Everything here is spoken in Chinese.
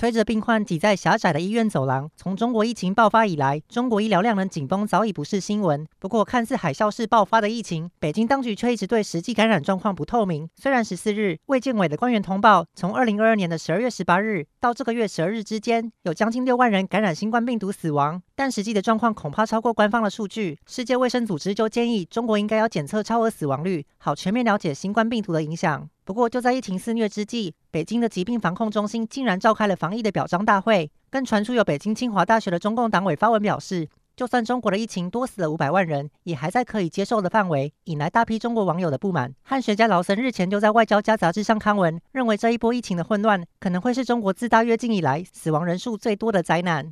推着病患挤在狭窄的医院走廊，从中国疫情爆发以来，中国医疗量能紧绷早已不是新闻。不过，看似海啸式爆发的疫情，北京当局却一直对实际感染状况不透明。虽然十四日，卫健委的官员通报，从二零二二年的十二月十八日到这个月十二日之间，有将近六万人感染新冠病毒死亡，但实际的状况恐怕超过官方的数据。世界卫生组织就建议，中国应该要检测超额死亡率，好全面了解新冠病毒的影响。不过，就在疫情肆虐之际，北京的疾病防控中心竟然召开了防疫的表彰大会，更传出有北京清华大学的中共党委发文表示，就算中国的疫情多死了五百万人，也还在可以接受的范围，引来大批中国网友的不满。汉学家劳森日前就在《外交家》杂志上刊文，认为这一波疫情的混乱可能会是中国自大跃进以来死亡人数最多的灾难。